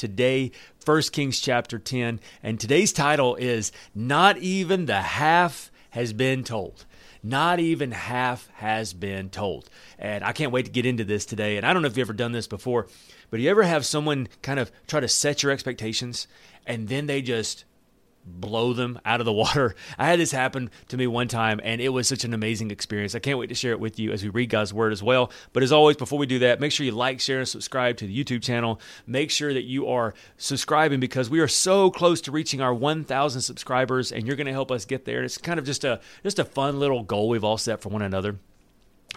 Today, 1 Kings chapter 10, and today's title is Not Even the Half Has Been Told. Not even half has been told. And I can't wait to get into this today. And I don't know if you've ever done this before, but do you ever have someone kind of try to set your expectations and then they just blow them out of the water. I had this happen to me one time, and it was such an amazing experience. I can't wait to share it with you as we read God's Word as well. But as always, before we do that, make sure you like, share, and subscribe to the YouTube channel. Make sure that you are subscribing because we are so close to reaching our 1,000 subscribers, and you're going to help us get there. It's kind of just a just a fun little goal we've all set for one another.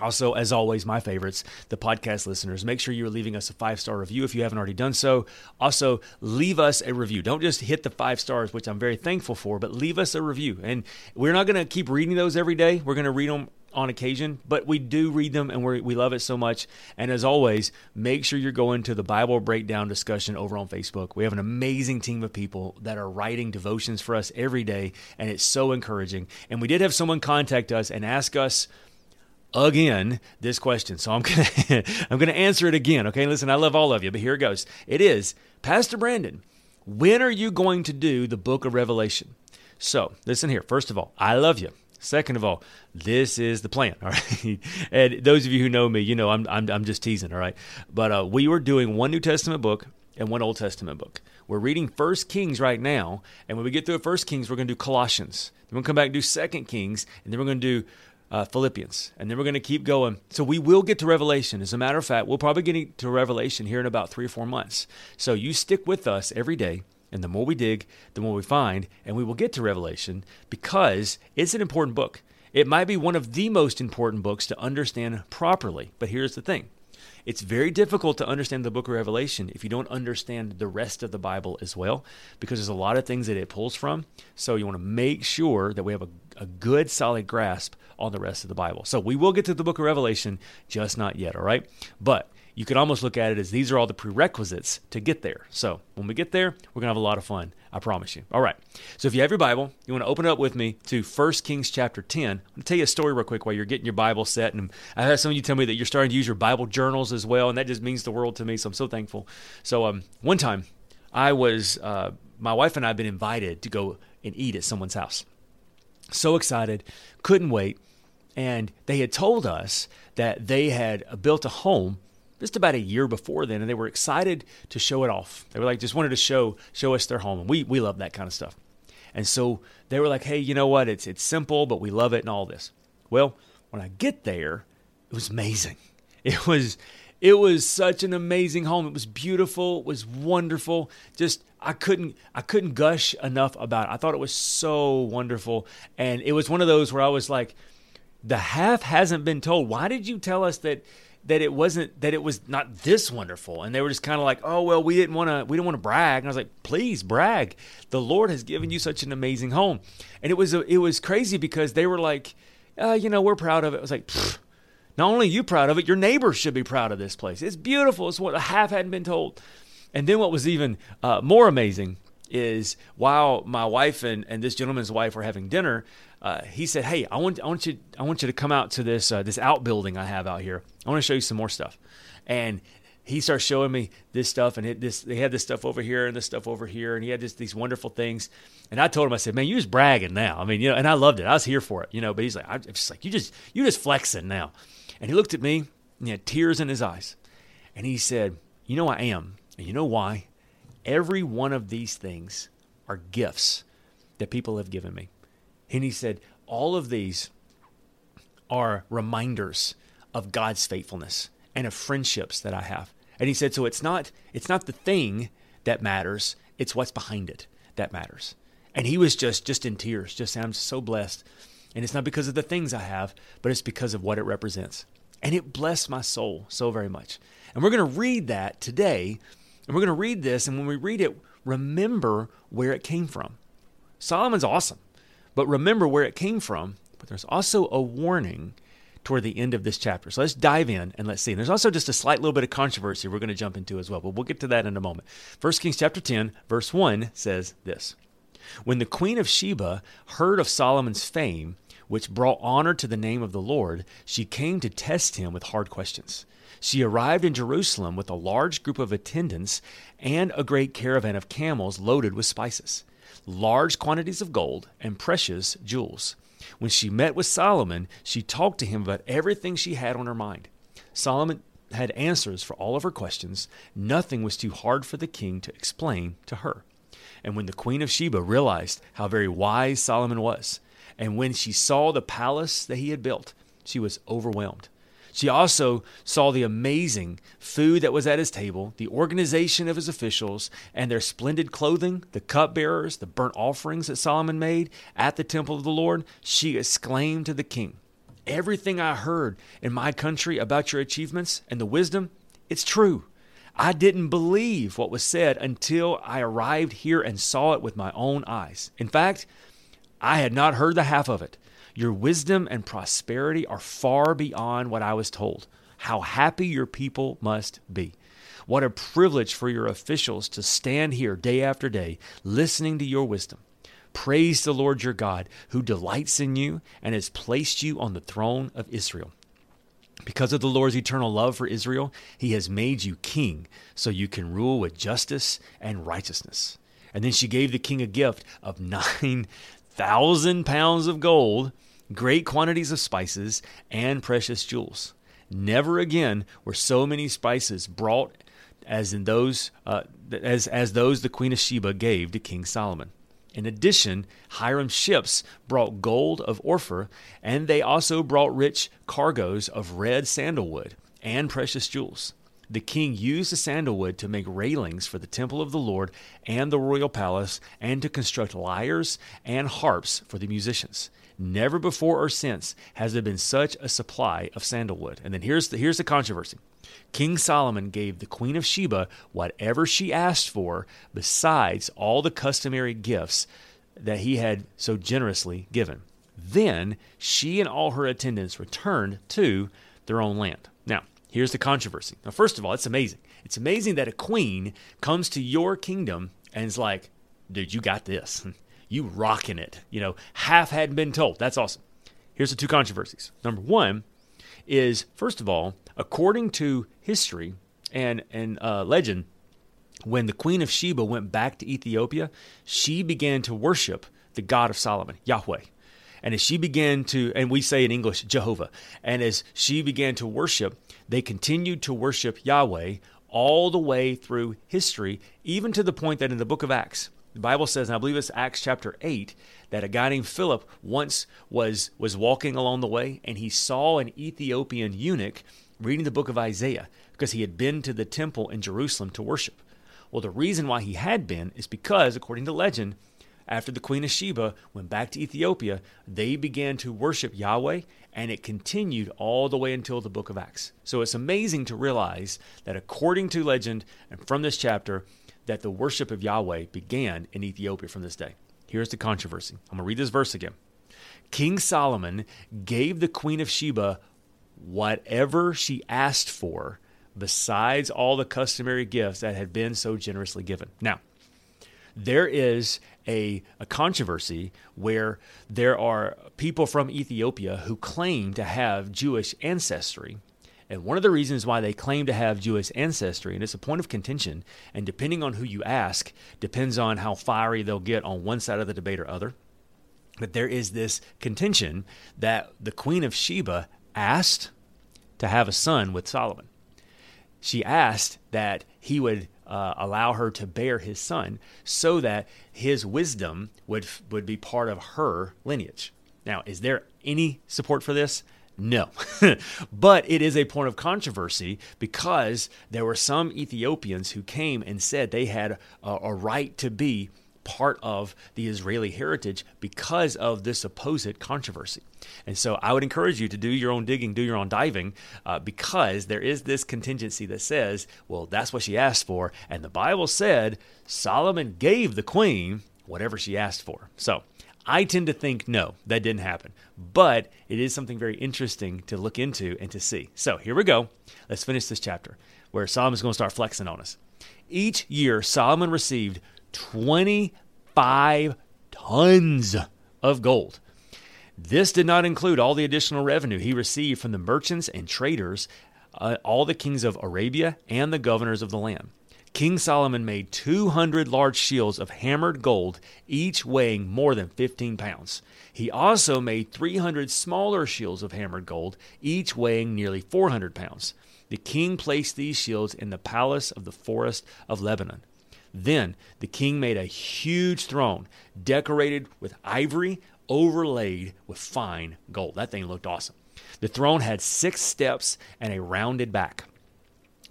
Also, as always, my favorites, the podcast listeners. Make sure you're leaving us a five star review if you haven't already done so. Also, leave us a review. Don't just hit the five stars, which I'm very thankful for, but leave us a review. And we're not going to keep reading those every day. We're going to read them on occasion, but we do read them and we we love it so much. And as always, make sure you're going to the Bible breakdown discussion over on Facebook. We have an amazing team of people that are writing devotions for us every day, and it's so encouraging. And we did have someone contact us and ask us again this question. So I'm going to I'm going to answer it again, okay? Listen, I love all of you, but here it goes. It is, Pastor Brandon, when are you going to do the book of Revelation? So, listen here. First of all, I love you. Second of all, this is the plan. All right, and those of you who know me, you know I'm I'm, I'm just teasing. All right, but uh, we were doing one New Testament book and one Old Testament book. We're reading First Kings right now, and when we get through First Kings, we're going to do Colossians. Then we'll come back and do Second Kings, and then we're going to do uh, Philippians, and then we're going to keep going. So we will get to Revelation. As a matter of fact, we'll probably get to Revelation here in about three or four months. So you stick with us every day, and the more we dig, the more we find, and we will get to Revelation because it's an important book. It might be one of the most important books to understand properly. But here's the thing it's very difficult to understand the book of Revelation if you don't understand the rest of the Bible as well, because there's a lot of things that it pulls from. So you want to make sure that we have a, a good, solid grasp on the rest of the Bible. So we will get to the book of Revelation, just not yet, all right? But you could almost look at it as these are all the prerequisites to get there. So when we get there, we're going to have a lot of fun. I promise you. All right. So if you have your Bible, you want to open it up with me to 1 Kings chapter 10. I'm going to tell you a story real quick while you're getting your Bible set. And I had some of you tell me that you're starting to use your Bible journals as well. And that just means the world to me. So I'm so thankful. So um, one time, I was, uh, my wife and I had been invited to go and eat at someone's house. So excited, couldn't wait. And they had told us that they had built a home just about a year before then, and they were excited to show it off. They were like, just wanted to show show us their home, and we we love that kind of stuff. And so they were like, hey, you know what? It's it's simple, but we love it and all this. Well, when I get there, it was amazing. It was it was such an amazing home. It was beautiful. It was wonderful. Just I couldn't I couldn't gush enough about it. I thought it was so wonderful, and it was one of those where I was like the half hasn't been told. Why did you tell us that that it wasn't that it was not this wonderful? And they were just kind of like, "Oh, well, we didn't want to we didn't want to brag." And I was like, "Please brag. The Lord has given you such an amazing home." And it was it was crazy because they were like, uh, "You know, we're proud of it." I was like, "Not only you proud of it, your neighbors should be proud of this place. It's beautiful. It's what half hadn't been told." And then what was even uh, more amazing is while my wife and, and this gentleman's wife were having dinner, uh, he said, "Hey, I want I want you I want you to come out to this uh, this outbuilding I have out here. I want to show you some more stuff." And he starts showing me this stuff, and it, this they had this stuff over here and this stuff over here, and he had just these wonderful things. And I told him, I said, "Man, you just bragging now. I mean, you know." And I loved it. I was here for it, you know. But he's like, "I'm just like you just you just flexing now." And he looked at me, and he had tears in his eyes, and he said, "You know I am, and you know why? Every one of these things are gifts that people have given me." And he said, All of these are reminders of God's faithfulness and of friendships that I have. And he said, So it's not it's not the thing that matters, it's what's behind it that matters. And he was just just in tears, just I'm so blessed. And it's not because of the things I have, but it's because of what it represents. And it blessed my soul so very much. And we're going to read that today. And we're going to read this. And when we read it, remember where it came from. Solomon's awesome, but remember where it came from. But there's also a warning toward the end of this chapter. So let's dive in and let's see. And there's also just a slight little bit of controversy we're going to jump into as well, but we'll get to that in a moment. 1 Kings chapter 10, verse 1 says this When the queen of Sheba heard of Solomon's fame, which brought honor to the name of the Lord, she came to test him with hard questions. She arrived in Jerusalem with a large group of attendants and a great caravan of camels loaded with spices, large quantities of gold, and precious jewels. When she met with Solomon, she talked to him about everything she had on her mind. Solomon had answers for all of her questions. Nothing was too hard for the king to explain to her. And when the queen of Sheba realized how very wise Solomon was, and when she saw the palace that he had built, she was overwhelmed. She also saw the amazing food that was at his table, the organization of his officials, and their splendid clothing, the cupbearers, the burnt offerings that Solomon made at the temple of the Lord. She exclaimed to the king, Everything I heard in my country about your achievements and the wisdom, it's true. I didn't believe what was said until I arrived here and saw it with my own eyes. In fact, I had not heard the half of it. Your wisdom and prosperity are far beyond what I was told. How happy your people must be. What a privilege for your officials to stand here day after day listening to your wisdom. Praise the Lord your God, who delights in you and has placed you on the throne of Israel. Because of the Lord's eternal love for Israel, he has made you king so you can rule with justice and righteousness. And then she gave the king a gift of nine thousand pounds of gold, great quantities of spices, and precious jewels. Never again were so many spices brought as in those uh, as as those the queen of Sheba gave to King Solomon. In addition, Hiram's ships brought gold of Ophir, and they also brought rich cargoes of red sandalwood and precious jewels. The king used the sandalwood to make railings for the temple of the Lord and the royal palace, and to construct lyres and harps for the musicians. Never before or since has there been such a supply of sandalwood. And then here's the, here's the controversy King Solomon gave the queen of Sheba whatever she asked for, besides all the customary gifts that he had so generously given. Then she and all her attendants returned to their own land. Now, Here's the controversy. Now, first of all, it's amazing. It's amazing that a queen comes to your kingdom and is like, dude, you got this. You rocking it. You know, half hadn't been told. That's awesome. Here's the two controversies. Number one is, first of all, according to history and, and uh, legend, when the queen of Sheba went back to Ethiopia, she began to worship the God of Solomon, Yahweh. And as she began to, and we say in English, Jehovah, and as she began to worship, they continued to worship Yahweh all the way through history, even to the point that in the book of Acts, the Bible says, and I believe it's Acts chapter 8, that a guy named Philip once was, was walking along the way and he saw an Ethiopian eunuch reading the book of Isaiah because he had been to the temple in Jerusalem to worship. Well, the reason why he had been is because, according to legend, after the Queen of Sheba went back to Ethiopia, they began to worship Yahweh, and it continued all the way until the book of Acts. So it's amazing to realize that according to legend and from this chapter, that the worship of Yahweh began in Ethiopia from this day. Here's the controversy. I'm going to read this verse again. King Solomon gave the Queen of Sheba whatever she asked for, besides all the customary gifts that had been so generously given. Now, there is a, a controversy where there are people from Ethiopia who claim to have Jewish ancestry. And one of the reasons why they claim to have Jewish ancestry, and it's a point of contention, and depending on who you ask, depends on how fiery they'll get on one side of the debate or other. But there is this contention that the Queen of Sheba asked to have a son with Solomon. She asked that he would uh, allow her to bear his son so that his wisdom would, would be part of her lineage. Now, is there any support for this? No. but it is a point of controversy because there were some Ethiopians who came and said they had a, a right to be part of the Israeli heritage because of this supposed controversy. And so I would encourage you to do your own digging, do your own diving, uh, because there is this contingency that says, well, that's what she asked for. And the Bible said Solomon gave the queen whatever she asked for. So I tend to think no, that didn't happen. But it is something very interesting to look into and to see. So here we go. Let's finish this chapter where Solomon's going to start flexing on us. Each year, Solomon received 25 tons of gold. This did not include all the additional revenue he received from the merchants and traders, uh, all the kings of Arabia, and the governors of the land. King Solomon made 200 large shields of hammered gold, each weighing more than 15 pounds. He also made 300 smaller shields of hammered gold, each weighing nearly 400 pounds. The king placed these shields in the palace of the forest of Lebanon. Then the king made a huge throne decorated with ivory overlaid with fine gold. That thing looked awesome. The throne had six steps and a rounded back.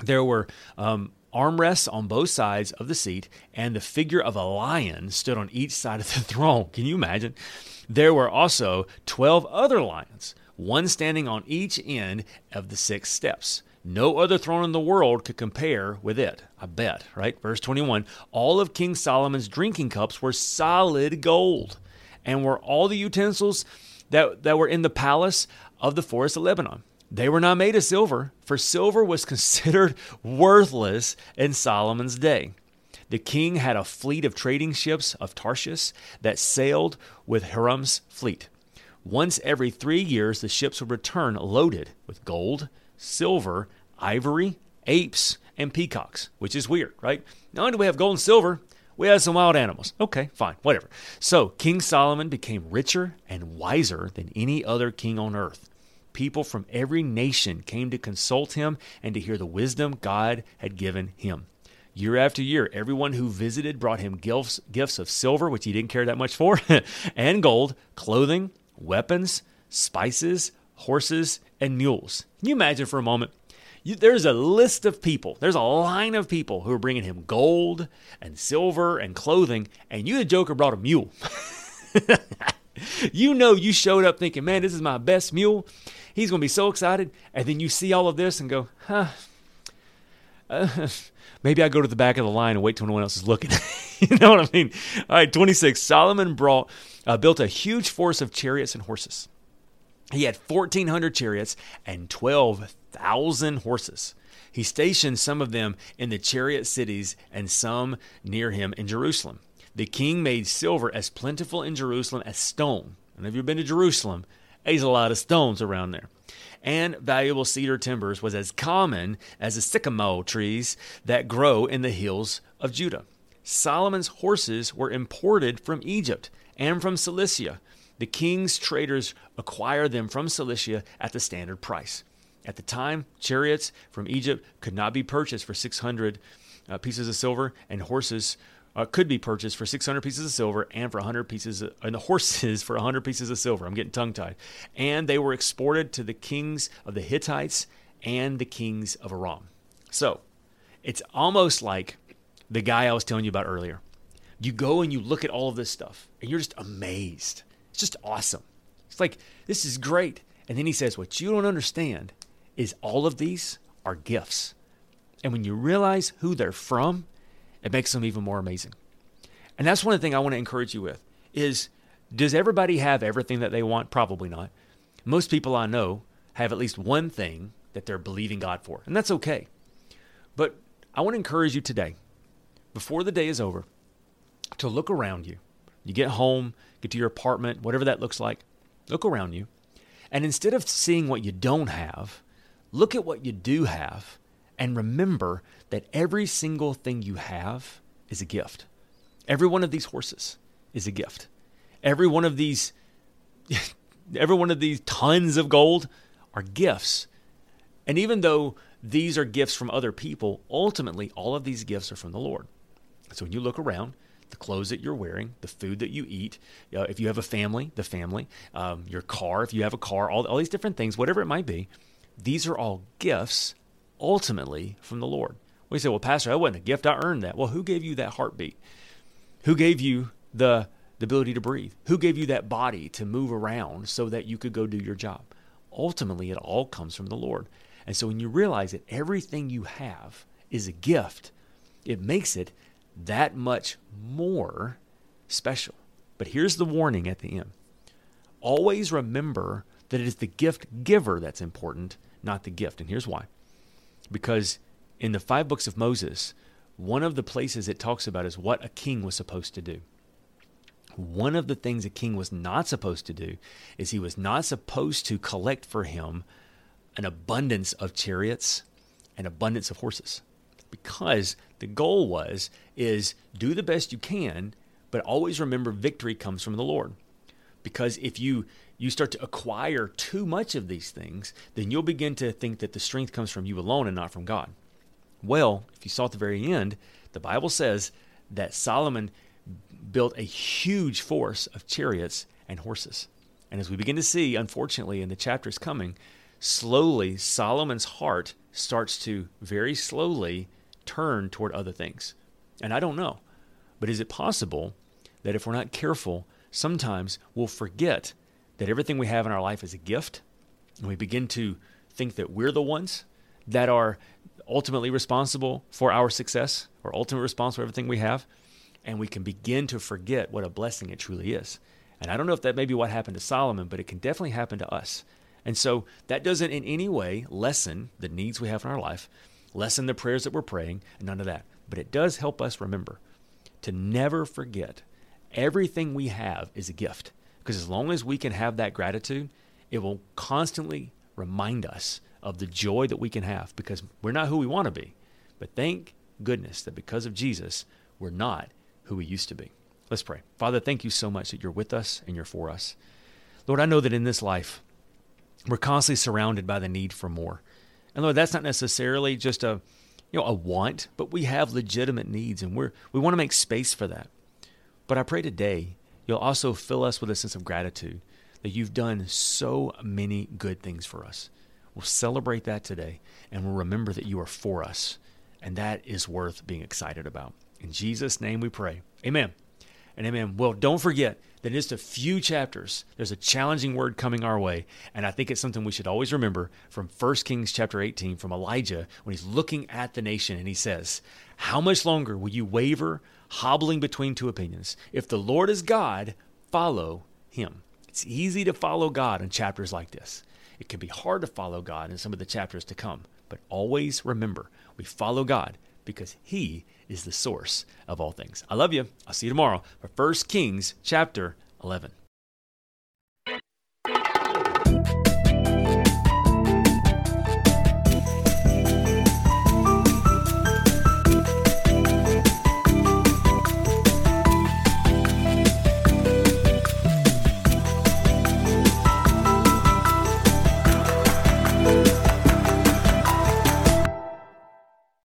There were um, armrests on both sides of the seat, and the figure of a lion stood on each side of the throne. Can you imagine? There were also 12 other lions, one standing on each end of the six steps. No other throne in the world could compare with it. I bet, right? Verse 21 All of King Solomon's drinking cups were solid gold, and were all the utensils that, that were in the palace of the forest of Lebanon. They were not made of silver, for silver was considered worthless in Solomon's day. The king had a fleet of trading ships of Tarshish that sailed with Hiram's fleet. Once every three years, the ships would return loaded with gold, silver, ivory, apes, and peacocks, which is weird, right? Not only do we have gold and silver, we have some wild animals. Okay, fine, whatever. So King Solomon became richer and wiser than any other king on earth. People from every nation came to consult him and to hear the wisdom God had given him. Year after year, everyone who visited brought him gifts, gifts of silver, which he didn't care that much for, and gold, clothing, weapons, spices, horses, and mules. Can you imagine for a moment? You, there's a list of people, there's a line of people who are bringing him gold and silver and clothing, and you, the Joker, brought a mule. you know, you showed up thinking, man, this is my best mule. He's going to be so excited. And then you see all of this and go, huh, uh, maybe I go to the back of the line and wait till no one else is looking. you know what I mean? All right, 26. Solomon brought, uh, built a huge force of chariots and horses. He had 1,400 chariots and 12,000 horses. He stationed some of them in the chariot cities and some near him in Jerusalem. The king made silver as plentiful in Jerusalem as stone. And if you've been to Jerusalem, there's a lot of stones around there. And valuable cedar timbers was as common as the sycamore trees that grow in the hills of Judah. Solomon's horses were imported from Egypt and from Cilicia the king's traders acquired them from Cilicia at the standard price. At the time, chariots from Egypt could not be purchased for 600 uh, pieces of silver, and horses uh, could be purchased for 600 pieces of silver and for 100 pieces, of, and the horses for 100 pieces of silver. I'm getting tongue tied. And they were exported to the kings of the Hittites and the kings of Aram. So it's almost like the guy I was telling you about earlier. You go and you look at all of this stuff, and you're just amazed it's just awesome. It's like, this is great. And then he says, What you don't understand is all of these are gifts. And when you realize who they're from, it makes them even more amazing. And that's one of the things I want to encourage you with is does everybody have everything that they want? Probably not. Most people I know have at least one thing that they're believing God for, and that's okay. But I want to encourage you today, before the day is over, to look around you. You get home, get to your apartment, whatever that looks like, look around you. And instead of seeing what you don't have, look at what you do have and remember that every single thing you have is a gift. Every one of these horses is a gift. Every one of these every one of these tons of gold are gifts. And even though these are gifts from other people, ultimately all of these gifts are from the Lord. So when you look around, the clothes that you're wearing, the food that you eat, uh, if you have a family, the family, um, your car, if you have a car, all, all these different things, whatever it might be, these are all gifts ultimately from the Lord. We say, well, Pastor, that wasn't a gift. I earned that. Well, who gave you that heartbeat? Who gave you the, the ability to breathe? Who gave you that body to move around so that you could go do your job? Ultimately, it all comes from the Lord. And so when you realize that everything you have is a gift, it makes it that much more special. But here's the warning at the end always remember that it is the gift giver that's important, not the gift. And here's why. Because in the five books of Moses, one of the places it talks about is what a king was supposed to do. One of the things a king was not supposed to do is he was not supposed to collect for him an abundance of chariots and abundance of horses. Because the goal was is do the best you can but always remember victory comes from the lord. Because if you you start to acquire too much of these things then you'll begin to think that the strength comes from you alone and not from god well if you saw at the very end the bible says that solomon built a huge force of chariots and horses. And as we begin to see unfortunately in the chapters coming slowly Solomon's heart starts to very slowly turn toward other things. And I don't know, but is it possible that if we're not careful, sometimes we'll forget that everything we have in our life is a gift? And we begin to think that we're the ones that are ultimately responsible for our success or ultimately responsible for everything we have and we can begin to forget what a blessing it truly is. And I don't know if that may be what happened to Solomon, but it can definitely happen to us. And so that doesn't in any way lessen the needs we have in our life, lessen the prayers that we're praying, none of that. But it does help us remember to never forget everything we have is a gift. Because as long as we can have that gratitude, it will constantly remind us of the joy that we can have because we're not who we want to be. But thank goodness that because of Jesus, we're not who we used to be. Let's pray. Father, thank you so much that you're with us and you're for us. Lord, I know that in this life, we're constantly surrounded by the need for more. And Lord, that's not necessarily just a you know a want, but we have legitimate needs and we're we want to make space for that. But I pray today you'll also fill us with a sense of gratitude that you've done so many good things for us. We'll celebrate that today and we'll remember that you are for us. And that is worth being excited about. In Jesus' name we pray. Amen. And amen. Well, don't forget that in just a few chapters, there's a challenging word coming our way. And I think it's something we should always remember from 1 Kings chapter 18 from Elijah when he's looking at the nation and he says, How much longer will you waver, hobbling between two opinions? If the Lord is God, follow him. It's easy to follow God in chapters like this. It can be hard to follow God in some of the chapters to come. But always remember, we follow God because he is the source of all things. I love you. I'll see you tomorrow for 1 Kings chapter 11.